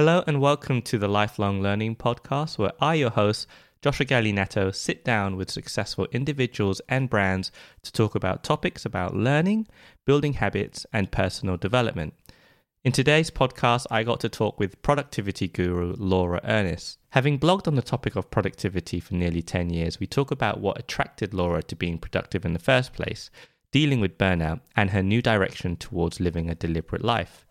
Hello and welcome to the Lifelong Learning Podcast, where I, your host, Joshua Gallinetto, sit down with successful individuals and brands to talk about topics about learning, building habits, and personal development. In today's podcast, I got to talk with productivity guru Laura Ernest. Having blogged on the topic of productivity for nearly 10 years, we talk about what attracted Laura to being productive in the first place, dealing with burnout, and her new direction towards living a deliberate life.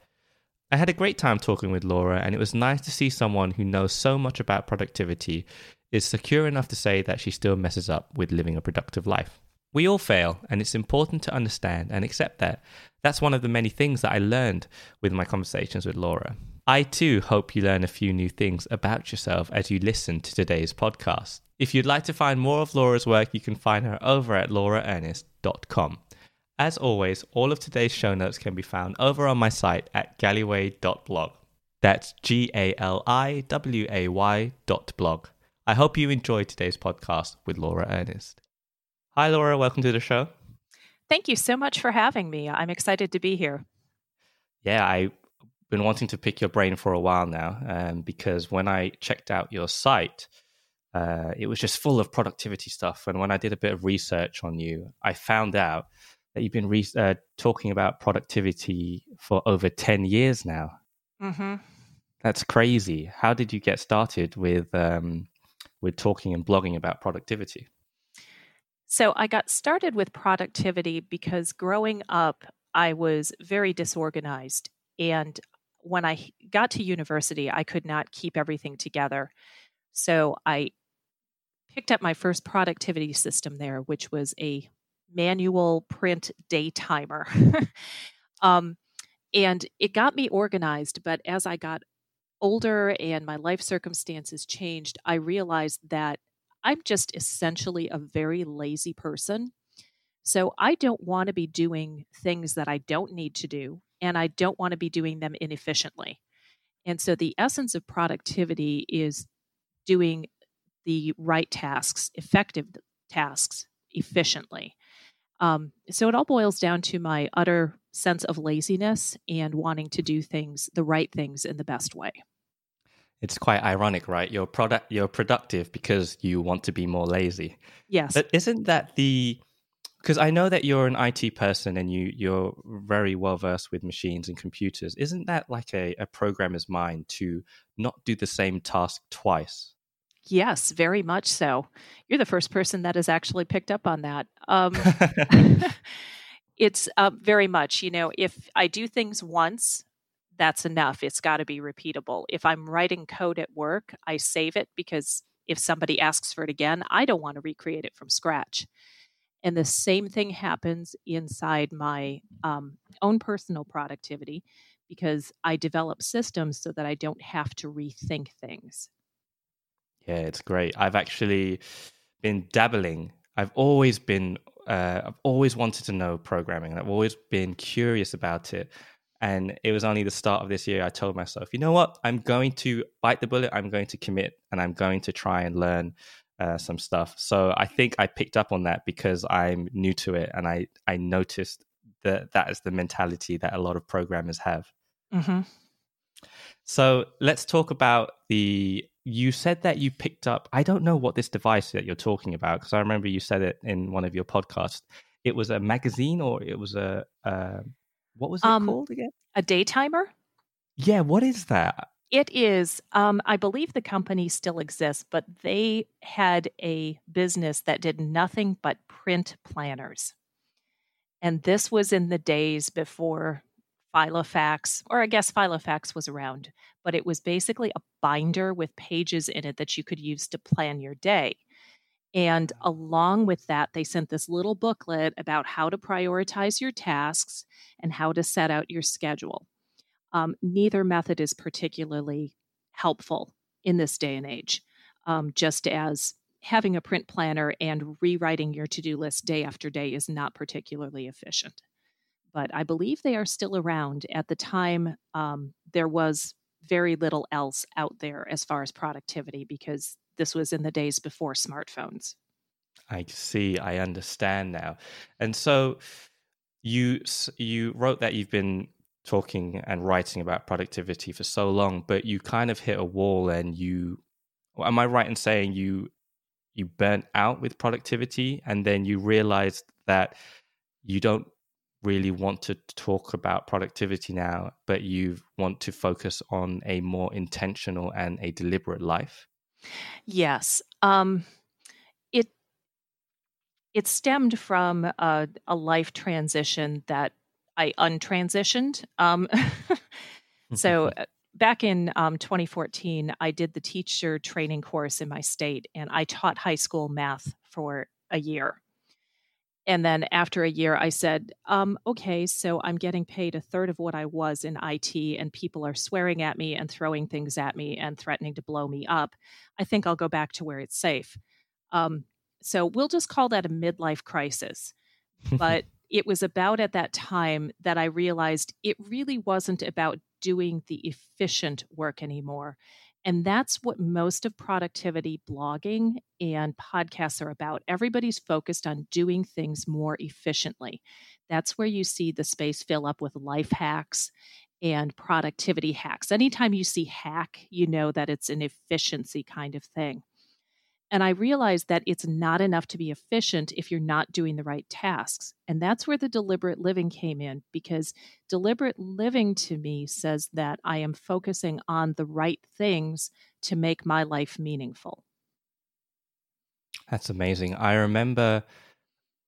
I had a great time talking with Laura, and it was nice to see someone who knows so much about productivity is secure enough to say that she still messes up with living a productive life. We all fail, and it's important to understand and accept that. That's one of the many things that I learned with my conversations with Laura. I too hope you learn a few new things about yourself as you listen to today's podcast. If you'd like to find more of Laura's work, you can find her over at lauraernest.com. As always, all of today's show notes can be found over on my site at galiway.blog. That's G A L I W A Y dot blog. I hope you enjoyed today's podcast with Laura Ernest. Hi, Laura. Welcome to the show. Thank you so much for having me. I'm excited to be here. Yeah, I've been wanting to pick your brain for a while now um, because when I checked out your site, uh, it was just full of productivity stuff. And when I did a bit of research on you, I found out that you've been re- uh, talking about productivity for over 10 years now. Mm-hmm. That's crazy. How did you get started with um, with talking and blogging about productivity? So I got started with productivity because growing up, I was very disorganized. And when I got to university, I could not keep everything together. So I picked up my first productivity system there, which was a manual print day timer. um, and it got me organized. But as I got older and my life circumstances changed, I realized that I'm just essentially a very lazy person. So I don't want to be doing things that I don't need to do, and I don't want to be doing them inefficiently. And so the essence of productivity is doing the right tasks, effective tasks efficiently. Um, so it all boils down to my utter sense of laziness and wanting to do things, the right things, in the best way. It's quite ironic, right? You're product, you're productive because you want to be more lazy. Yes, but isn't that the? Because I know that you're an IT person and you you're very well versed with machines and computers. Isn't that like a, a programmer's mind to not do the same task twice? Yes, very much so. You're the first person that has actually picked up on that. Um, it's uh, very much, you know, if I do things once, that's enough. It's got to be repeatable. If I'm writing code at work, I save it because if somebody asks for it again, I don't want to recreate it from scratch. And the same thing happens inside my um, own personal productivity because I develop systems so that I don't have to rethink things. Yeah, it's great. I've actually been dabbling. I've always been, uh, I've always wanted to know programming. And I've always been curious about it. And it was only the start of this year I told myself, you know what? I'm going to bite the bullet. I'm going to commit and I'm going to try and learn uh, some stuff. So I think I picked up on that because I'm new to it and I, I noticed that that is the mentality that a lot of programmers have. Mm-hmm. So let's talk about the you said that you picked up i don't know what this device that you're talking about because i remember you said it in one of your podcasts. It was a magazine or it was a uh, what was it um, called again? a day timer? Yeah what is that? It is um, i believe the company still exists but they had a business that did nothing but print planners. And this was in the days before Filofax, or I guess Filofax was around, but it was basically a binder with pages in it that you could use to plan your day. And along with that, they sent this little booklet about how to prioritize your tasks and how to set out your schedule. Um, neither method is particularly helpful in this day and age, um, just as having a print planner and rewriting your to do list day after day is not particularly efficient but I believe they are still around. At the time, um, there was very little else out there as far as productivity because this was in the days before smartphones. I see. I understand now. And so you you wrote that you've been talking and writing about productivity for so long, but you kind of hit a wall and you am I right in saying you you burnt out with productivity and then you realized that you don't really want to talk about productivity now, but you want to focus on a more intentional and a deliberate life? Yes. Um, it it stemmed from a, a life transition that I untransitioned. Um, so uh, back in um, 2014, I did the teacher training course in my state, and I taught high school math for a year. And then after a year, I said, um, okay, so I'm getting paid a third of what I was in IT, and people are swearing at me and throwing things at me and threatening to blow me up. I think I'll go back to where it's safe. Um, so we'll just call that a midlife crisis. But it was about at that time that I realized it really wasn't about doing the efficient work anymore. And that's what most of productivity blogging and podcasts are about. Everybody's focused on doing things more efficiently. That's where you see the space fill up with life hacks and productivity hacks. Anytime you see hack, you know that it's an efficiency kind of thing. And I realized that it's not enough to be efficient if you're not doing the right tasks. And that's where the deliberate living came in because deliberate living to me says that I am focusing on the right things to make my life meaningful. That's amazing. I remember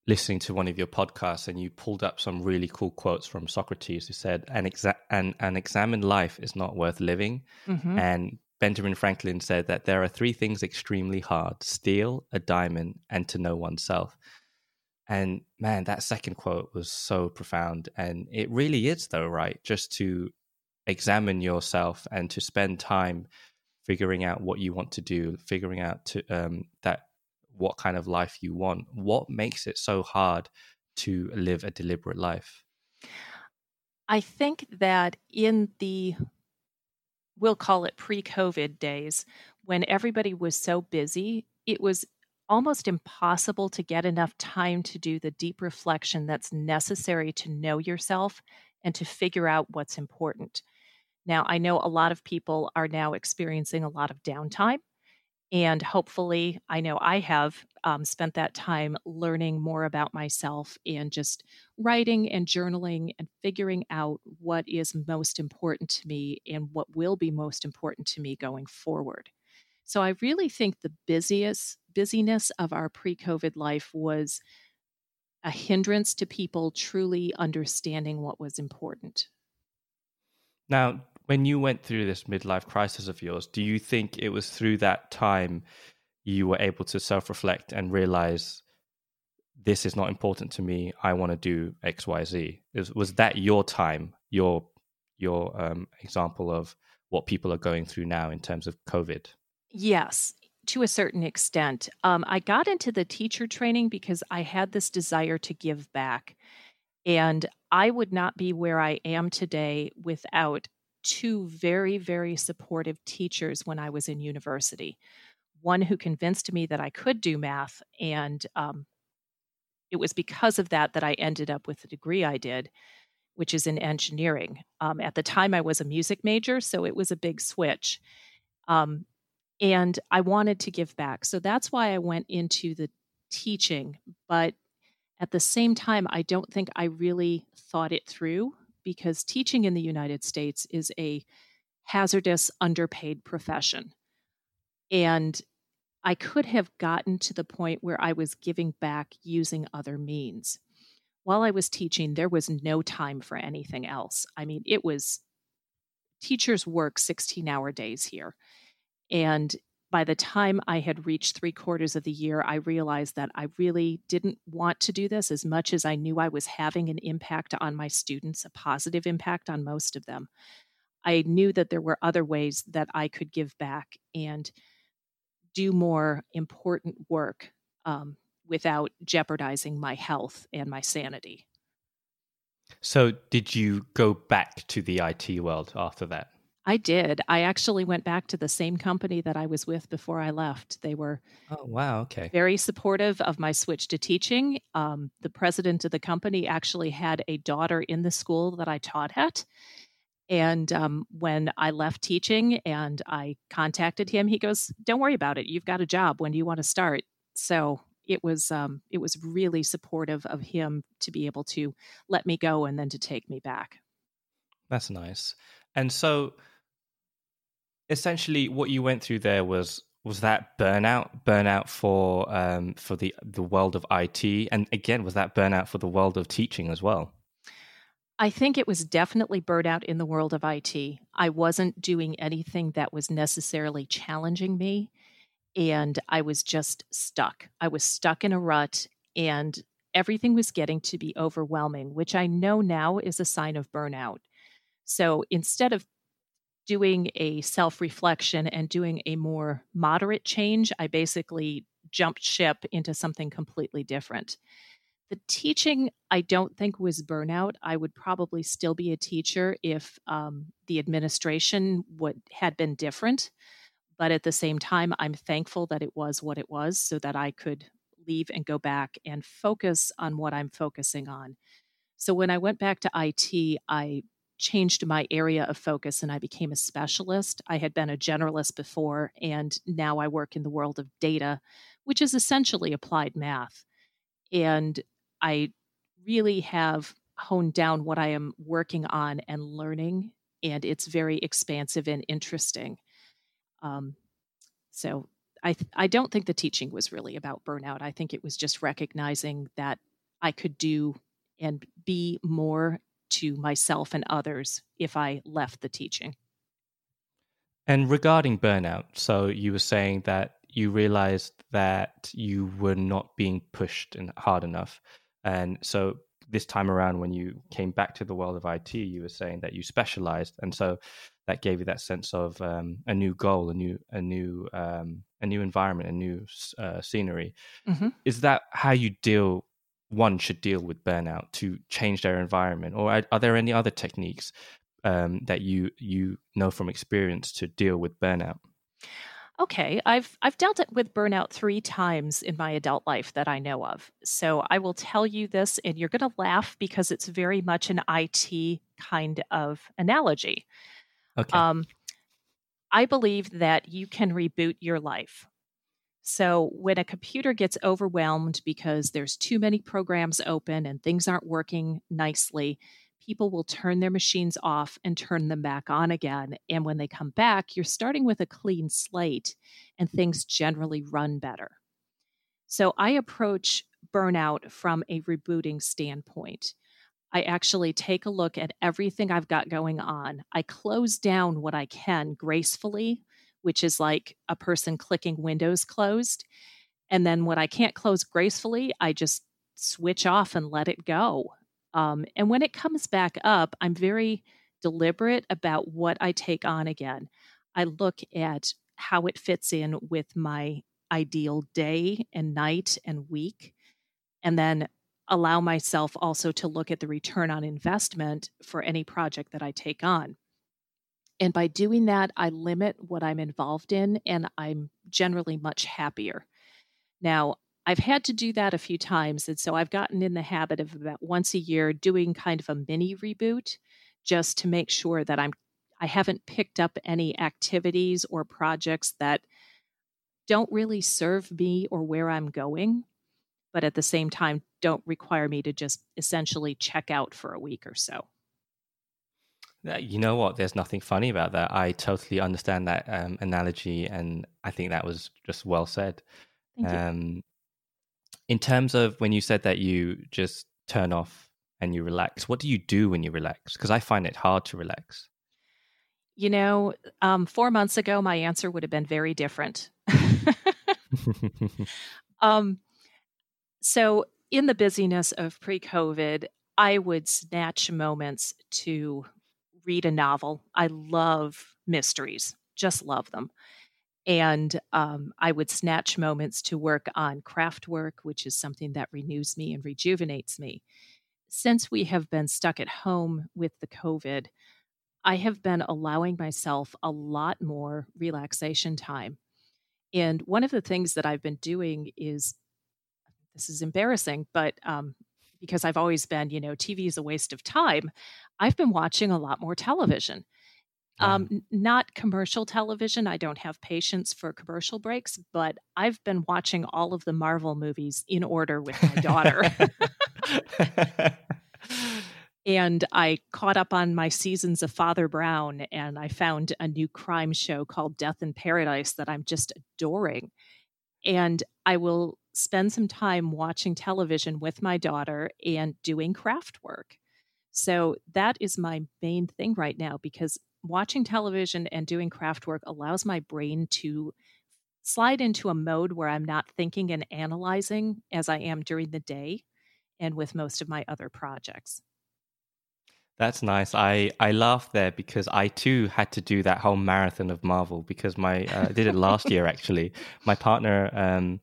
listening to one of your podcasts and you pulled up some really cool quotes from Socrates who said an, exa- an, an examined life is not worth living mm-hmm. and Benjamin Franklin said that there are three things extremely hard steel, a diamond, and to know oneself. And man, that second quote was so profound. And it really is, though, right? Just to examine yourself and to spend time figuring out what you want to do, figuring out to, um, that what kind of life you want. What makes it so hard to live a deliberate life? I think that in the we'll call it pre COVID days, when everybody was so busy, it was almost impossible to get enough time to do the deep reflection that's necessary to know yourself and to figure out what's important. Now, I know a lot of people are now experiencing a lot of downtime and hopefully, I know I have um, spent that time learning more about myself and just writing and journaling and figuring out what is most important to me and what will be most important to me going forward. So I really think the busiest busyness of our pre-COVID life was a hindrance to people truly understanding what was important. Now, when you went through this midlife crisis of yours, do you think it was through that time you were able to self reflect and realize this is not important to me? I want to do X, Y, Z. Was, that your time, your your um, example of what people are going through now in terms of COVID? Yes, to a certain extent. Um, I got into the teacher training because I had this desire to give back. And I would not be where I am today without two very, very supportive teachers when I was in university. One who convinced me that I could do math, and um, it was because of that that I ended up with the degree I did, which is in engineering. Um, at the time, I was a music major, so it was a big switch. Um, and I wanted to give back. So that's why I went into the teaching. But at the same time, I don't think I really thought it through because teaching in the United States is a hazardous, underpaid profession. And I could have gotten to the point where I was giving back using other means. While I was teaching, there was no time for anything else. I mean, it was teachers work 16 hour days here. And by the time I had reached three quarters of the year, I realized that I really didn't want to do this as much as I knew I was having an impact on my students, a positive impact on most of them. I knew that there were other ways that I could give back and do more important work um, without jeopardizing my health and my sanity. So, did you go back to the IT world after that? I did. I actually went back to the same company that I was with before I left. They were oh wow okay very supportive of my switch to teaching. Um, the president of the company actually had a daughter in the school that I taught at, and um, when I left teaching and I contacted him, he goes, "Don't worry about it. You've got a job. When do you want to start?" So it was um, it was really supportive of him to be able to let me go and then to take me back. That's nice. And so essentially what you went through there was was that burnout burnout for um, for the the world of IT and again was that burnout for the world of teaching as well I think it was definitely burnout in the world of IT. I wasn't doing anything that was necessarily challenging me and I was just stuck. I was stuck in a rut and everything was getting to be overwhelming, which I know now is a sign of burnout. So instead of doing a self reflection and doing a more moderate change, I basically jumped ship into something completely different. The teaching, I don't think was burnout. I would probably still be a teacher if um, the administration would had been different. But at the same time, I'm thankful that it was what it was, so that I could leave and go back and focus on what I'm focusing on. So when I went back to IT, I changed my area of focus and I became a specialist. I had been a generalist before, and now I work in the world of data, which is essentially applied math. And I really have honed down what I am working on and learning, and it's very expansive and interesting. Um, so I th- I don't think the teaching was really about burnout. I think it was just recognizing that I could do and be more to myself and others if I left the teaching. And regarding burnout, so you were saying that you realized that you were not being pushed hard enough. And so this time around, when you came back to the world of IT, you were saying that you specialized. And so that gave you that sense of um, a new goal, a new, a new, um, a new environment, a new uh, scenery. Mm-hmm. Is that how you deal one should deal with burnout to change their environment, or are, are there any other techniques um, that you you know from experience to deal with burnout? Okay, I've I've dealt with burnout three times in my adult life that I know of. So I will tell you this, and you're going to laugh because it's very much an IT kind of analogy. Okay. Um, I believe that you can reboot your life. So when a computer gets overwhelmed because there's too many programs open and things aren't working nicely, people will turn their machines off and turn them back on again. And when they come back, you're starting with a clean slate and things generally run better. So I approach burnout from a rebooting standpoint. I actually take a look at everything I've got going on. I close down what I can gracefully which is like a person clicking windows closed. And then when I can't close gracefully, I just switch off and let it go. Um, and when it comes back up, I'm very deliberate about what I take on again. I look at how it fits in with my ideal day and night and week, and then allow myself also to look at the return on investment for any project that I take on. And by doing that, I limit what I'm involved in and I'm generally much happier. Now, I've had to do that a few times. And so I've gotten in the habit of about once a year doing kind of a mini reboot just to make sure that I'm I haven't picked up any activities or projects that don't really serve me or where I'm going, but at the same time don't require me to just essentially check out for a week or so. You know what? There's nothing funny about that. I totally understand that um, analogy, and I think that was just well said. Um, in terms of when you said that you just turn off and you relax, what do you do when you relax? Because I find it hard to relax. You know, um, four months ago, my answer would have been very different. um, so, in the busyness of pre COVID, I would snatch moments to read a novel. I love mysteries, just love them. And um, I would snatch moments to work on craft work, which is something that renews me and rejuvenates me. Since we have been stuck at home with the COVID, I have been allowing myself a lot more relaxation time. And one of the things that I've been doing is this is embarrassing, but um, because I've always been, you know, TV is a waste of time, I've been watching a lot more television. Um, not commercial television. I don't have patience for commercial breaks, but I've been watching all of the Marvel movies in order with my daughter. and I caught up on my seasons of Father Brown, and I found a new crime show called Death in Paradise that I'm just adoring. And I will spend some time watching television with my daughter and doing craft work. So that is my main thing right now because watching television and doing craft work allows my brain to slide into a mode where I'm not thinking and analyzing as I am during the day and with most of my other projects. That's nice. I I laughed there because I too had to do that whole marathon of Marvel because my uh, I did it last year actually. My partner, um,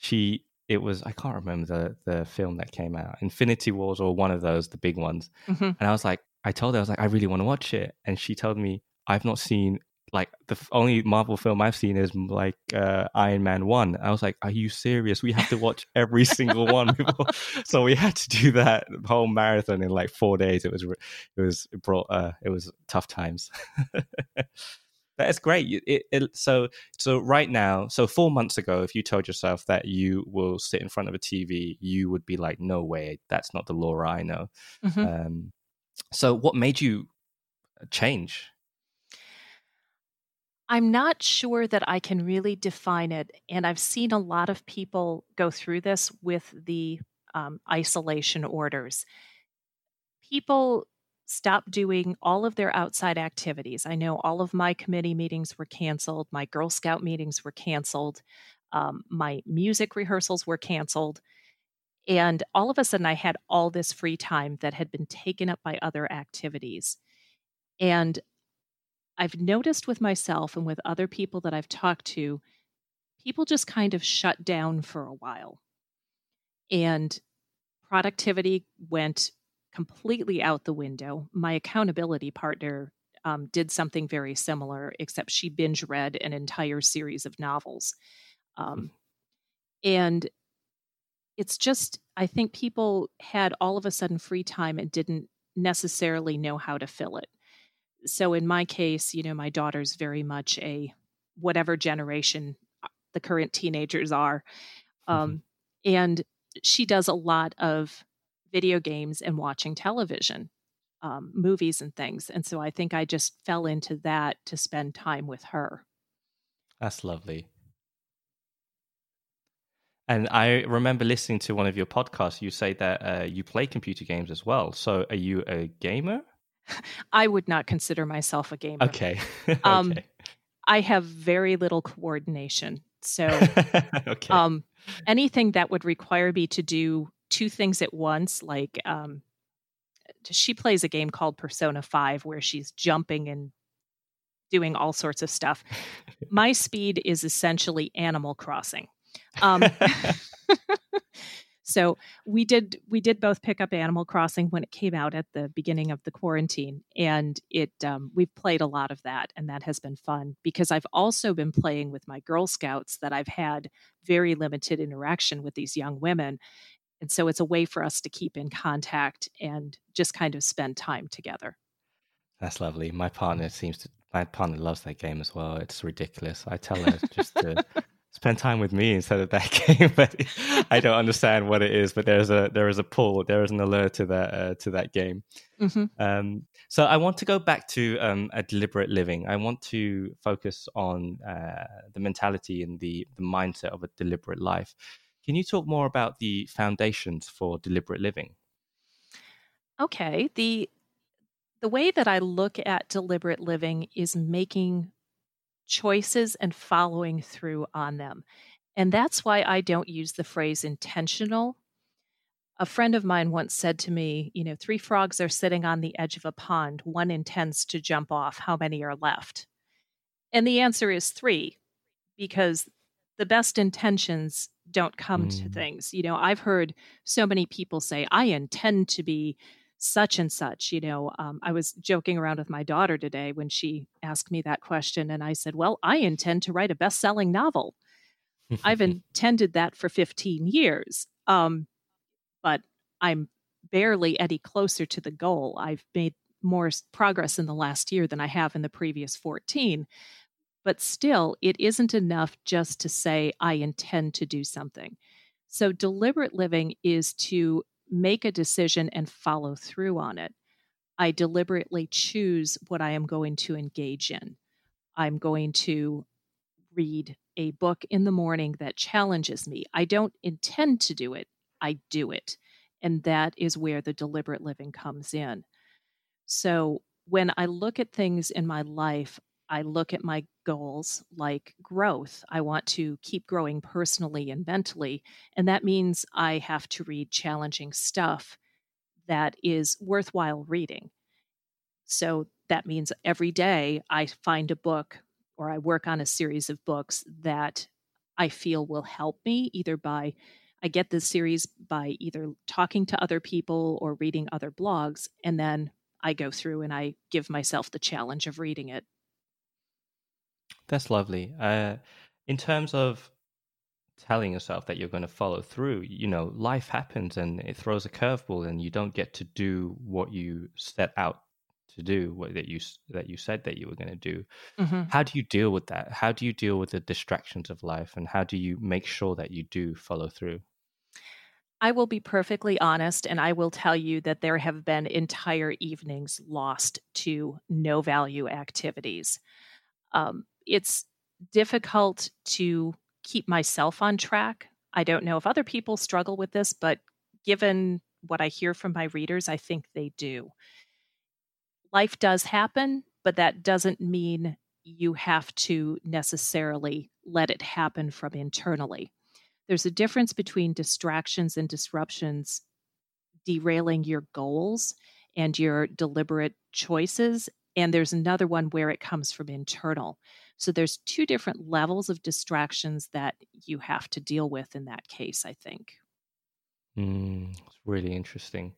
she it was I can't remember the the film that came out, Infinity Wars or one of those, the big ones. Mm-hmm. And I was like, I told her I was like, I really want to watch it, and she told me I've not seen like the only Marvel film I've seen is like uh, Iron Man one. I was like, "Are you serious? We have to watch every single one." so we had to do that whole marathon in like four days. It was it was it brought uh, it was tough times. That's great. It, it, so so right now, so four months ago, if you told yourself that you will sit in front of a TV, you would be like, "No way, that's not the Laura I know." Mm-hmm. Um, so what made you change? I'm not sure that I can really define it. And I've seen a lot of people go through this with the um, isolation orders. People stop doing all of their outside activities. I know all of my committee meetings were canceled, my Girl Scout meetings were canceled, um, my music rehearsals were canceled. And all of a sudden, I had all this free time that had been taken up by other activities. And I've noticed with myself and with other people that I've talked to, people just kind of shut down for a while. And productivity went completely out the window. My accountability partner um, did something very similar, except she binge read an entire series of novels. Um, and it's just, I think people had all of a sudden free time and didn't necessarily know how to fill it so in my case, you know, my daughter's very much a whatever generation uh, the current teenagers are. Mm-hmm. Um, mm-hmm. And she does a lot of video games and watching television, um, movies and things. And so I think I just fell into that to spend time with her. That's lovely. And I remember listening to one of your podcasts. You say that uh, you play computer games as well. So, are you a gamer? I would not consider myself a gamer. Okay. Um, okay. I have very little coordination. So okay. um, anything that would require me to do two things at once, like um, she plays a game called Persona 5 where she's jumping and doing all sorts of stuff. My speed is essentially Animal Crossing. Um, So we did we did both pick up Animal Crossing when it came out at the beginning of the quarantine, and it um, we've played a lot of that, and that has been fun because I've also been playing with my Girl Scouts that I've had very limited interaction with these young women, and so it's a way for us to keep in contact and just kind of spend time together. That's lovely. My partner seems to my partner loves that game as well. It's ridiculous. I tell her just to spend time with me instead of that game. but I don't understand what it is. But there's a there is a pull, there is an allure to that uh, to that game. Mm-hmm. Um, so I want to go back to um, a deliberate living. I want to focus on uh, the mentality and the the mindset of a deliberate life. Can you talk more about the foundations for deliberate living? Okay. The the way that I look at deliberate living is making choices and following through on them. And that's why I don't use the phrase intentional. A friend of mine once said to me, You know, three frogs are sitting on the edge of a pond. One intends to jump off. How many are left? And the answer is three, because the best intentions don't come mm. to things. You know, I've heard so many people say, I intend to be such and such. You know, um, I was joking around with my daughter today when she asked me that question, and I said, Well, I intend to write a best selling novel. I've intended that for 15 years. Um, but I'm barely any closer to the goal. I've made more progress in the last year than I have in the previous 14. But still, it isn't enough just to say, I intend to do something. So, deliberate living is to make a decision and follow through on it. I deliberately choose what I am going to engage in. I'm going to read a book in the morning that challenges me. I don't intend to do it, I do it. And that is where the deliberate living comes in. So when I look at things in my life, I look at my goals like growth. I want to keep growing personally and mentally. And that means I have to read challenging stuff that is worthwhile reading. So that means every day I find a book or I work on a series of books that I feel will help me either by I get this series by either talking to other people or reading other blogs, and then I go through and I give myself the challenge of reading it. That's lovely. Uh, in terms of telling yourself that you're going to follow through, you know, life happens and it throws a curveball, and you don't get to do what you set out to do, what that you that you said that you were going to do. Mm-hmm. How do you deal with that? How do you deal with the distractions of life, and how do you make sure that you do follow through? I will be perfectly honest, and I will tell you that there have been entire evenings lost to no value activities. Um, it's difficult to keep myself on track. I don't know if other people struggle with this, but given what I hear from my readers, I think they do. Life does happen, but that doesn't mean you have to necessarily let it happen from internally. There's a difference between distractions and disruptions derailing your goals and your deliberate choices. And there's another one where it comes from internal. So there's two different levels of distractions that you have to deal with in that case, I think. Mm, it's really interesting.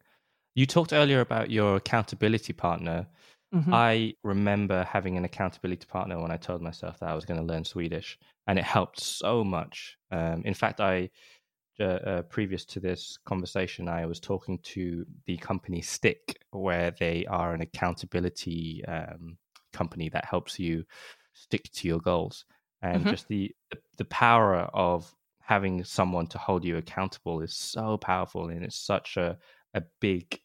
You talked earlier about your accountability partner. Mm-hmm. I remember having an accountability partner when I told myself that I was going to learn Swedish, and it helped so much. Um, in fact, I uh, uh, previous to this conversation, I was talking to the company Stick, where they are an accountability um, company that helps you stick to your goals, and mm-hmm. just the the power of having someone to hold you accountable is so powerful, and it's such a a big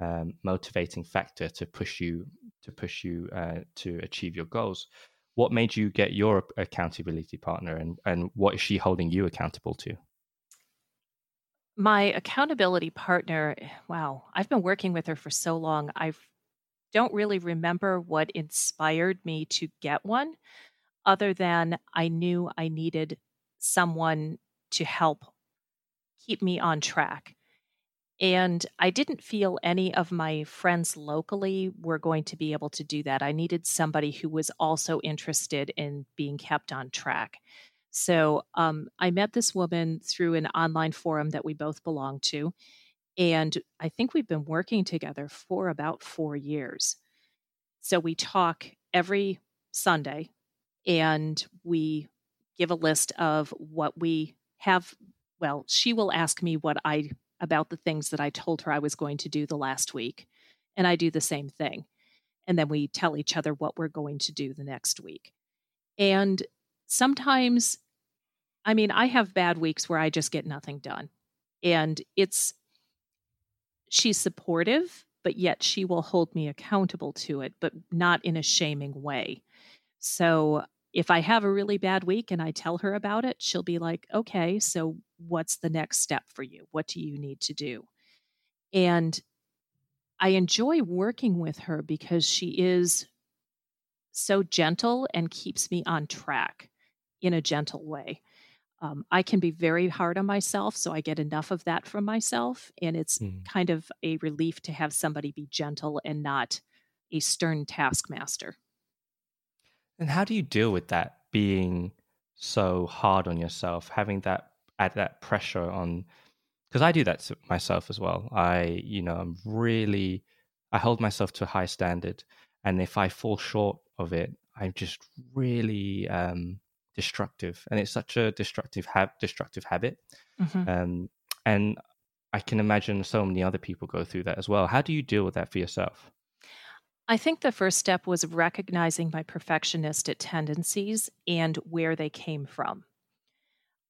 um, motivating factor to push you to push you uh, to achieve your goals. What made you get your accountability partner, and and what is she holding you accountable to? My accountability partner, wow, I've been working with her for so long. I don't really remember what inspired me to get one, other than I knew I needed someone to help keep me on track. And I didn't feel any of my friends locally were going to be able to do that. I needed somebody who was also interested in being kept on track. So um, I met this woman through an online forum that we both belong to. And I think we've been working together for about four years. So we talk every Sunday and we give a list of what we have. Well, she will ask me what I about the things that I told her I was going to do the last week. And I do the same thing. And then we tell each other what we're going to do the next week. And sometimes, I mean, I have bad weeks where I just get nothing done. And it's, she's supportive, but yet she will hold me accountable to it, but not in a shaming way. So if I have a really bad week and I tell her about it, she'll be like, okay, so what's the next step for you? What do you need to do? And I enjoy working with her because she is so gentle and keeps me on track in a gentle way. Um, I can be very hard on myself, so I get enough of that from myself. And it's mm. kind of a relief to have somebody be gentle and not a stern taskmaster. And how do you deal with that being so hard on yourself, having that add that pressure on? because I do that to myself as well. I, you know, I'm really, I hold myself to a high standard, and if I fall short of it, I'm just really um, destructive, and it's such a destructive ha- destructive habit. Mm-hmm. Um, and I can imagine so many other people go through that as well. How do you deal with that for yourself? I think the first step was recognizing my perfectionistic tendencies and where they came from.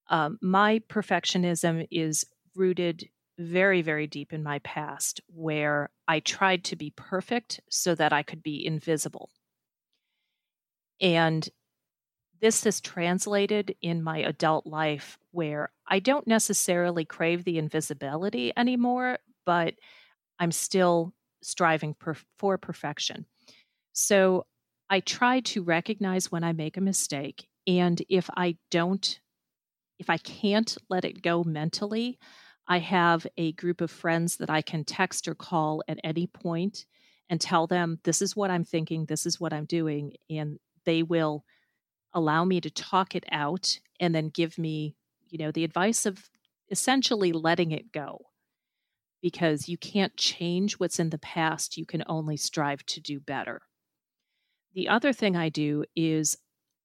Um, my perfectionism is rooted very, very deep in my past, where I tried to be perfect so that I could be invisible. And this has translated in my adult life where I don't necessarily crave the invisibility anymore, but I'm still striving per- for perfection. So I try to recognize when I make a mistake. And if I don't, if I can't let it go mentally, I have a group of friends that I can text or call at any point and tell them, this is what I'm thinking, this is what I'm doing. And they will allow me to talk it out and then give me, you know, the advice of essentially letting it go because you can't change what's in the past. You can only strive to do better. The other thing I do is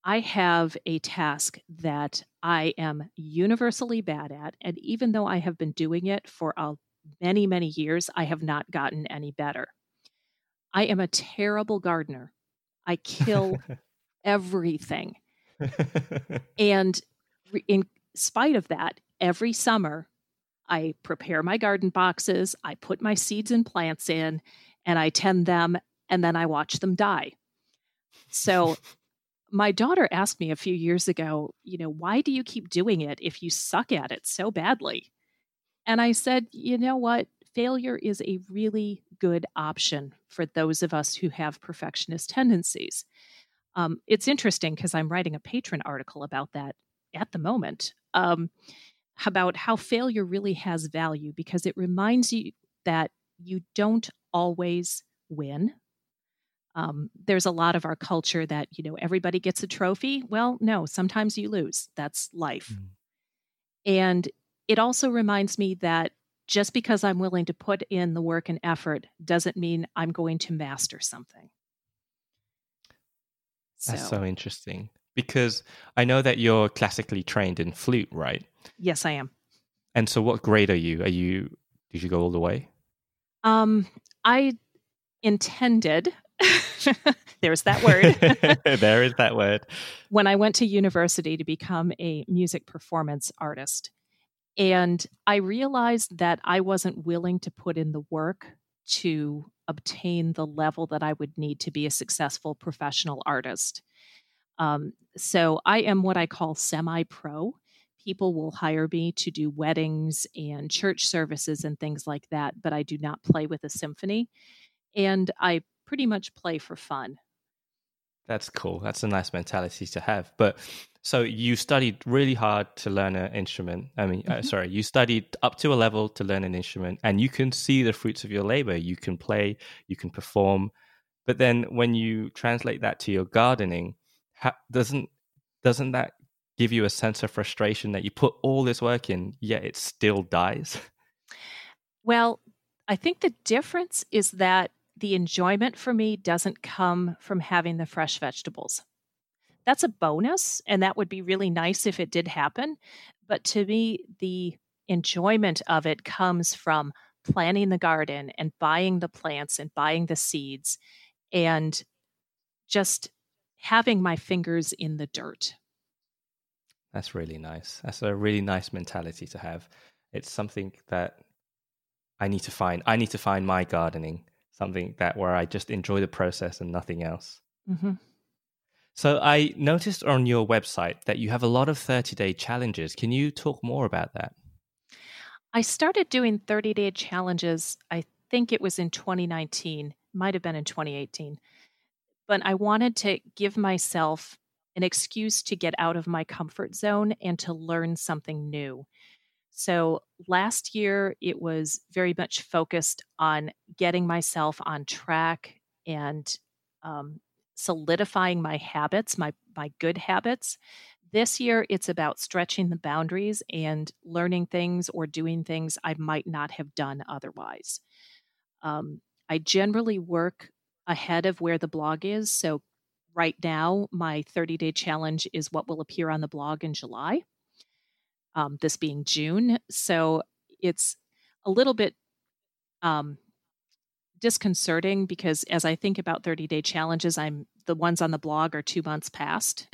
I have a task that I am universally bad at. And even though I have been doing it for a, many, many years, I have not gotten any better. I am a terrible gardener. I kill everything. and in spite of that, every summer I prepare my garden boxes, I put my seeds and plants in, and I tend them, and then I watch them die. So, my daughter asked me a few years ago, you know, why do you keep doing it if you suck at it so badly? And I said, you know what? Failure is a really good option for those of us who have perfectionist tendencies. Um, it's interesting because I'm writing a Patreon article about that at the moment. Um, about how failure really has value because it reminds you that you don't always win. Um, there's a lot of our culture that, you know, everybody gets a trophy. Well, no, sometimes you lose. That's life. Mm. And it also reminds me that just because I'm willing to put in the work and effort doesn't mean I'm going to master something. That's so, so interesting because I know that you're classically trained in flute, right? Yes, I am. And so, what grade are you? Are you? Did you go all the way? Um, I intended. There's that word. there is that word. When I went to university to become a music performance artist, and I realized that I wasn't willing to put in the work to obtain the level that I would need to be a successful professional artist. Um, so I am what I call semi pro. People will hire me to do weddings and church services and things like that, but I do not play with a symphony. And I pretty much play for fun. That's cool. That's a nice mentality to have. But so you studied really hard to learn an instrument. I mean, uh, mm-hmm. uh, sorry, you studied up to a level to learn an instrument, and you can see the fruits of your labor. You can play, you can perform. But then when you translate that to your gardening, doesn't doesn't that give you a sense of frustration that you put all this work in yet it still dies well i think the difference is that the enjoyment for me doesn't come from having the fresh vegetables that's a bonus and that would be really nice if it did happen but to me the enjoyment of it comes from planting the garden and buying the plants and buying the seeds and just having my fingers in the dirt. That's really nice. That's a really nice mentality to have. It's something that I need to find. I need to find my gardening, something that where I just enjoy the process and nothing else. Mm-hmm. So I noticed on your website that you have a lot of 30 day challenges. Can you talk more about that? I started doing 30 day challenges, I think it was in 2019, might have been in 2018 but I wanted to give myself an excuse to get out of my comfort zone and to learn something new. So last year, it was very much focused on getting myself on track and um, solidifying my habits, my my good habits. This year, it's about stretching the boundaries and learning things or doing things I might not have done otherwise. Um, I generally work ahead of where the blog is. So, right now, my 30 day challenge is what will appear on the blog in July, um, this being June. So, it's a little bit um, disconcerting because as I think about 30 day challenges, I'm the ones on the blog are two months past.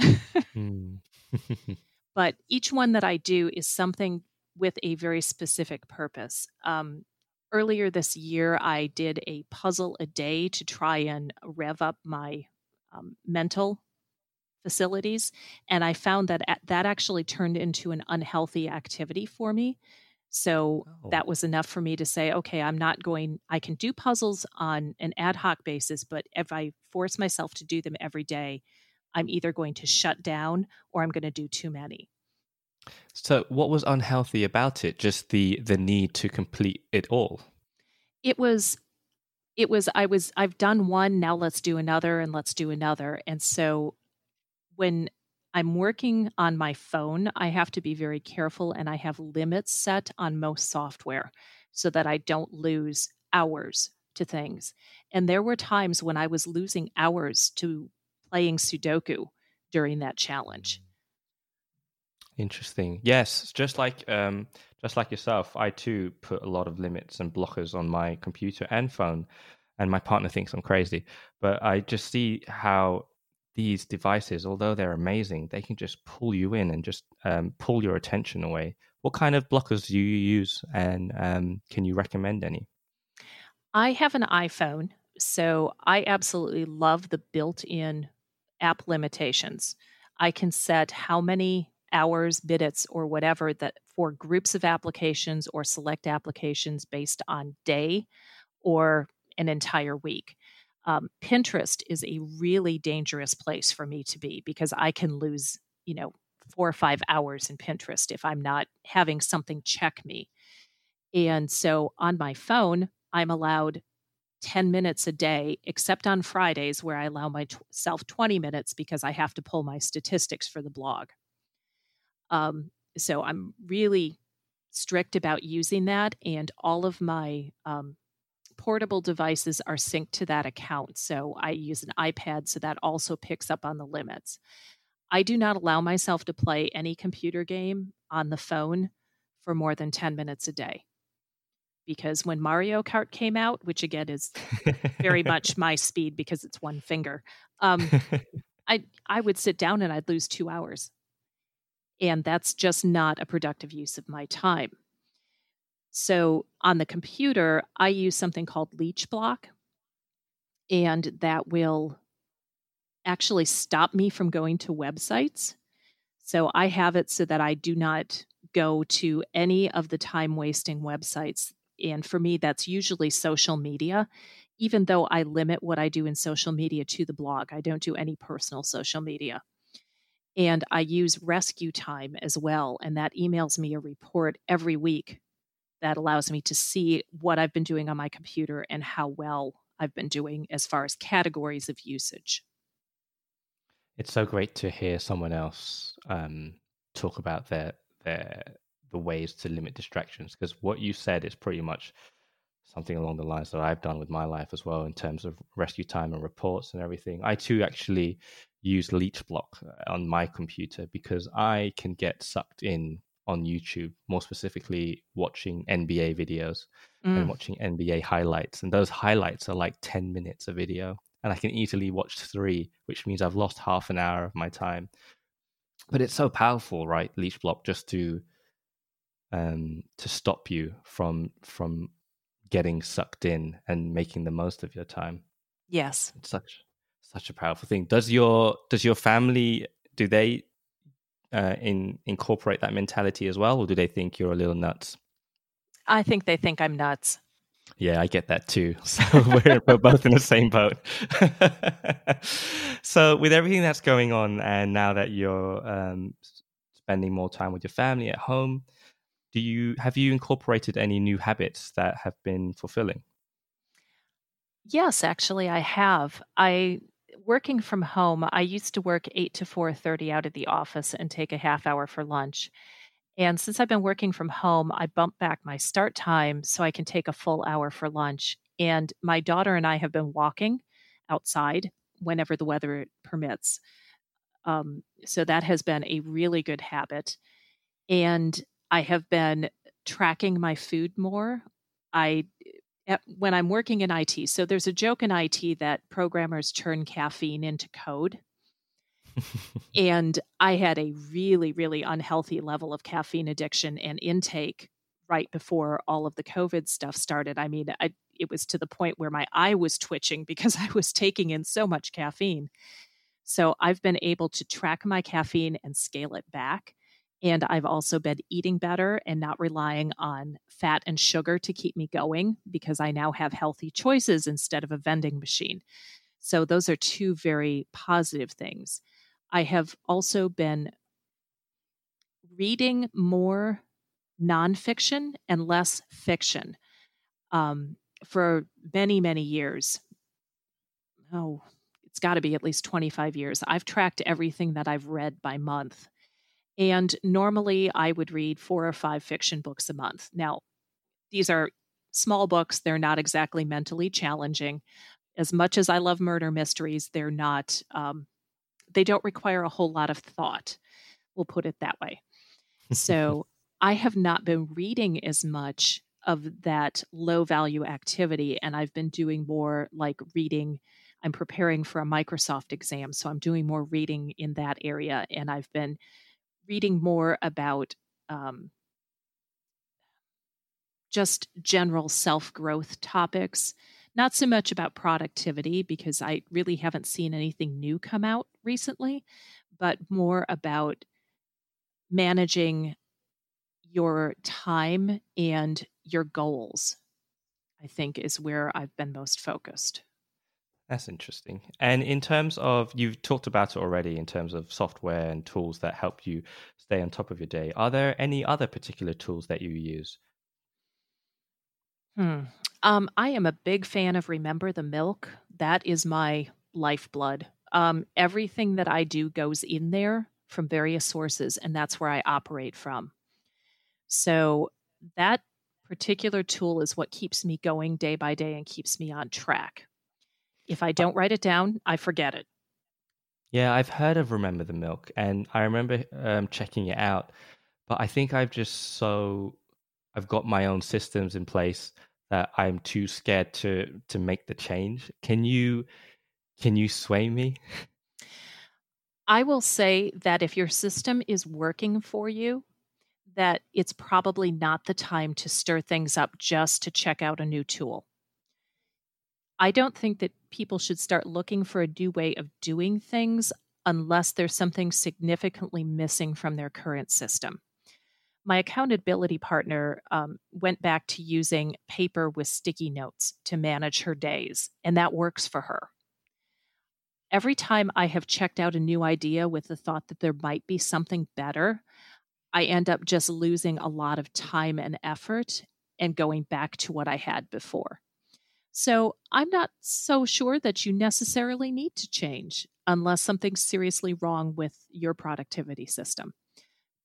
mm. but each one that I do is something with a very specific purpose. Um, earlier this year, I did a puzzle a day to try and rev up my um, mental facilities. And I found that that actually turned into an unhealthy activity for me. So oh. that was enough for me to say, okay, I'm not going, I can do puzzles on an ad hoc basis, but if I force myself to do them every day, I'm either going to shut down or I'm going to do too many. So what was unhealthy about it? Just the the need to complete it all? It was it was I was I've done one, now let's do another and let's do another. And so when I'm working on my phone, I have to be very careful and I have limits set on most software so that I don't lose hours to things. And there were times when I was losing hours to playing Sudoku during that challenge. Interesting. Yes, just like um, just like yourself, I too put a lot of limits and blockers on my computer and phone, and my partner thinks I'm crazy. But I just see how these devices, although they're amazing, they can just pull you in and just um, pull your attention away. What kind of blockers do you use, and um, can you recommend any? I have an iPhone, so I absolutely love the built-in app limitations. I can set how many hours, minutes, or whatever that for groups of applications or select applications based on day or an entire week um, Pinterest is a really dangerous place for me to be because I can lose, you know, four or five hours in Pinterest if I'm not having something check me. And so on my phone, I'm allowed 10 minutes a day, except on Fridays where I allow myself 20 minutes because I have to pull my statistics for the blog. Um, so I'm really strict about using that. And all of my um, portable devices are synced to that account. So I use an iPad, so that also picks up on the limits. I do not allow myself to play any computer game on the phone for more than 10 minutes a day. Because when Mario Kart came out, which again is very much my speed because it's one finger, um, I, I would sit down and I'd lose two hours. And that's just not a productive use of my time. So on the computer, I use something called LeechBlock, and that will actually stop me from going to websites. So I have it so that I do not go to any of the time wasting websites. And for me, that's usually social media, even though I limit what I do in social media to the blog. I don't do any personal social media. And I use RescueTime as well. And that emails me a report every week that allows me to see what I've been doing on my computer and how well I've been doing as far as categories of usage. It's so great to hear someone else um, talk about their their the ways to limit distractions because what you said is pretty much something along the lines that I've done with my life as well in terms of RescueTime and reports and everything. I too actually use LeechBlock on my computer because I can get sucked in on YouTube, more specifically watching NBA videos mm. and watching NBA highlights. And those highlights are like 10 minutes of video. And I can easily watch three, which means I've lost half an hour of my time. But it's so powerful, right? LeechBlock just to um to stop you from from getting sucked in and making the most of your time. Yes. It's such such a powerful thing. Does your does your family do they uh, in incorporate that mentality as well, or do they think you're a little nuts? I think they think I'm nuts. Yeah, I get that too. So we're, we're both in the same boat. so with everything that's going on, and now that you're um, spending more time with your family at home, do you have you incorporated any new habits that have been fulfilling? Yes, actually, I have. I working from home, I used to work 8 to 4:30 out of the office and take a half hour for lunch. And since I've been working from home, I bumped back my start time so I can take a full hour for lunch. And my daughter and I have been walking outside whenever the weather permits. Um, so that has been a really good habit. And I have been tracking my food more. I when I'm working in IT. So there's a joke in IT that programmers turn caffeine into code. and I had a really, really unhealthy level of caffeine addiction and intake right before all of the COVID stuff started. I mean, I, it was to the point where my eye was twitching because I was taking in so much caffeine. So I've been able to track my caffeine and scale it back. And I've also been eating better and not relying on fat and sugar to keep me going because I now have healthy choices instead of a vending machine. So, those are two very positive things. I have also been reading more nonfiction and less fiction um, for many, many years. Oh, it's got to be at least 25 years. I've tracked everything that I've read by month. And normally I would read four or five fiction books a month. Now, these are small books, they're not exactly mentally challenging. As much as I love murder mysteries, they're not, um, they don't require a whole lot of thought. We'll put it that way. So I have not been reading as much of that low value activity, and I've been doing more like reading. I'm preparing for a Microsoft exam, so I'm doing more reading in that area, and I've been reading more about um, just general self growth topics, not so much about productivity, because I really haven't seen anything new come out recently, but more about managing your time and your goals, I think, is where I've been most focused. That's interesting. And in terms of, you've talked about it already in terms of software and tools that help you stay on top of your day. Are there any other particular tools that you use? Hmm. Um, I am a big fan of Remember the Milk. That is my lifeblood. Um, everything that I do goes in there from various sources, and that's where I operate from. So that particular tool is what keeps me going day by day and keeps me on track. If I don't write it down, I forget it. Yeah, I've heard of Remember the Milk, and I remember um, checking it out. But I think I've just so I've got my own systems in place that I'm too scared to to make the change. Can you can you sway me? I will say that if your system is working for you, that it's probably not the time to stir things up just to check out a new tool. I don't think that people should start looking for a new way of doing things unless there's something significantly missing from their current system. My accountability partner um, went back to using paper with sticky notes to manage her days, and that works for her. Every time I have checked out a new idea with the thought that there might be something better, I end up just losing a lot of time and effort and going back to what I had before. So I'm not so sure that you necessarily need to change unless something's seriously wrong with your productivity system.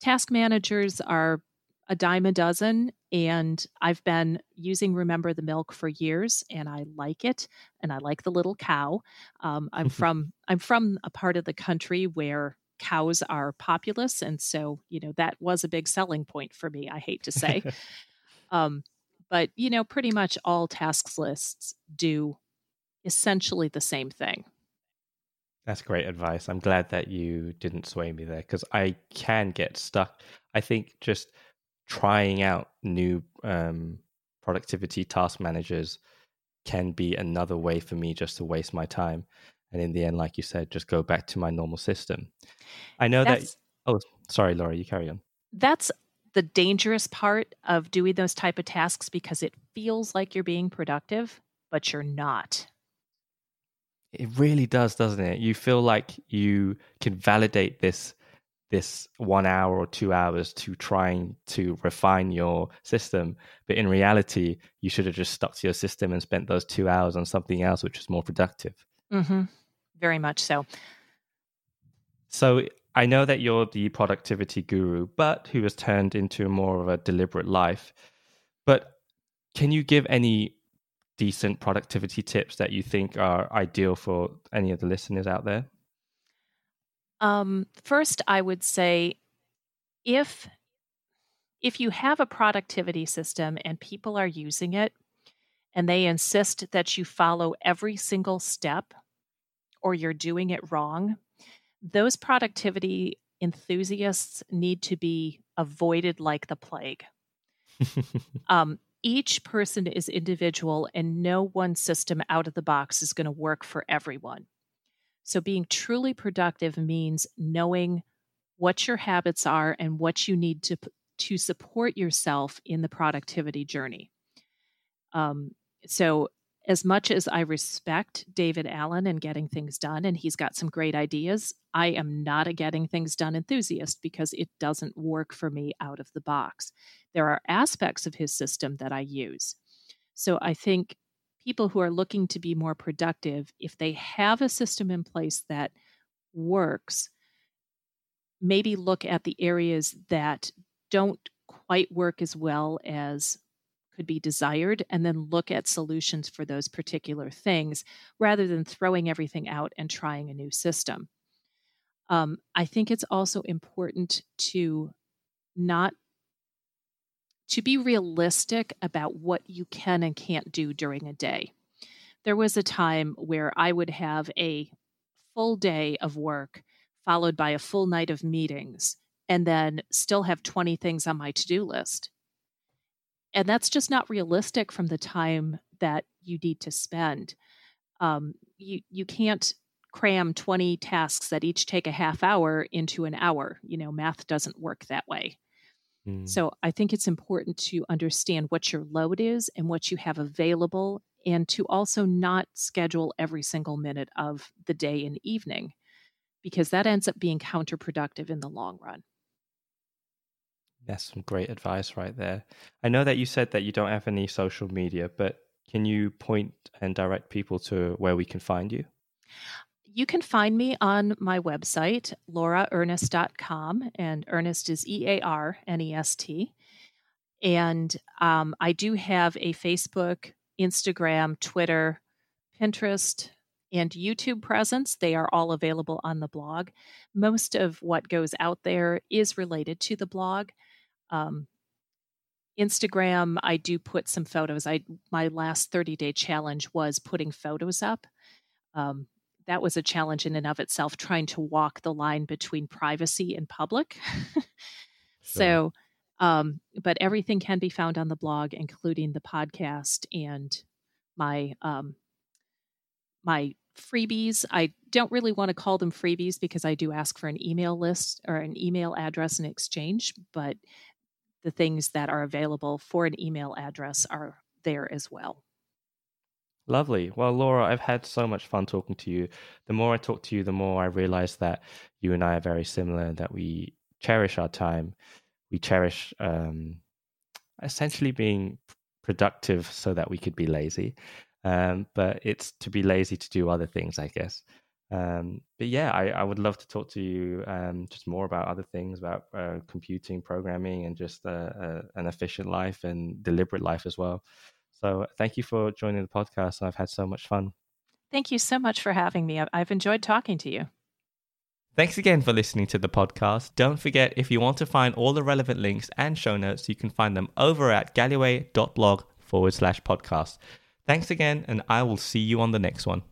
Task managers are a dime a dozen, and I've been using Remember the Milk for years, and I like it, and I like the little cow. Um, I'm from I'm from a part of the country where cows are populous, and so you know that was a big selling point for me. I hate to say, um, but you know, pretty much all tasks lists do essentially the same thing. That's great advice. I'm glad that you didn't sway me there because I can get stuck. I think just trying out new um, productivity task managers can be another way for me just to waste my time. And in the end, like you said, just go back to my normal system. I know that's, that. Oh, sorry, Laura, you carry on. That's the dangerous part of doing those type of tasks because it feels like you're being productive, but you're not. It really does, doesn't it? You feel like you can validate this this one hour or two hours to trying to refine your system. But in reality, you should have just stuck to your system and spent those two hours on something else, which is more productive. Mm-hmm. very much so. So I know that you're the productivity guru, but who has turned into more of a deliberate life. But can you give any decent productivity tips that you think are ideal for any of the listeners out there? Um, first, I would say if if you have a productivity system and people are using it and they insist that you follow every single step or you're doing it wrong, those productivity enthusiasts need to be avoided like the plague. um, each person is individual and no one system out of the box is going to work for everyone. So, being truly productive means knowing what your habits are and what you need to, to support yourself in the productivity journey. Um, so, as much as I respect David Allen and getting things done, and he's got some great ideas, I am not a getting things done enthusiast because it doesn't work for me out of the box. There are aspects of his system that I use. So I think people who are looking to be more productive, if they have a system in place that works, maybe look at the areas that don't quite work as well as could be desired and then look at solutions for those particular things rather than throwing everything out and trying a new system. Um, I think it's also important to not to be realistic about what you can and can't do during a day. There was a time where I would have a full day of work followed by a full night of meetings and then still have 20 things on my to-do list and that's just not realistic from the time that you need to spend. Um, you you can't cram 20 tasks that each take a half hour into an hour. You know, math doesn't work that way. Mm. So I think it's important to understand what your load is and what you have available, and to also not schedule every single minute of the day and evening, because that ends up being counterproductive in the long run. That's some great advice right there. I know that you said that you don't have any social media, but can you point and direct people to where we can find you? You can find me on my website, lauraernest.com, and Ernest is E A R N E S T. And um, I do have a Facebook, Instagram, Twitter, Pinterest, and YouTube presence. They are all available on the blog. Most of what goes out there is related to the blog. Um, Instagram, I do put some photos. I my last 30 day challenge was putting photos up. Um, that was a challenge in and of itself, trying to walk the line between privacy and public. sure. So, um, but everything can be found on the blog, including the podcast and my um, my freebies. I don't really want to call them freebies because I do ask for an email list or an email address in exchange, but the things that are available for an email address are there as well. Lovely. Well, Laura, I've had so much fun talking to you. The more I talk to you, the more I realize that you and I are very similar, that we cherish our time. We cherish um, essentially being productive so that we could be lazy. Um, but it's to be lazy to do other things, I guess. Um, but yeah, I, I, would love to talk to you um, just more about other things about uh, computing, programming, and just uh, uh, an efficient life and deliberate life as well. So thank you for joining the podcast. I've had so much fun. Thank you so much for having me. I've enjoyed talking to you. Thanks again for listening to the podcast. Don't forget, if you want to find all the relevant links and show notes, you can find them over at galiway.blog forward slash podcast. Thanks again, and I will see you on the next one.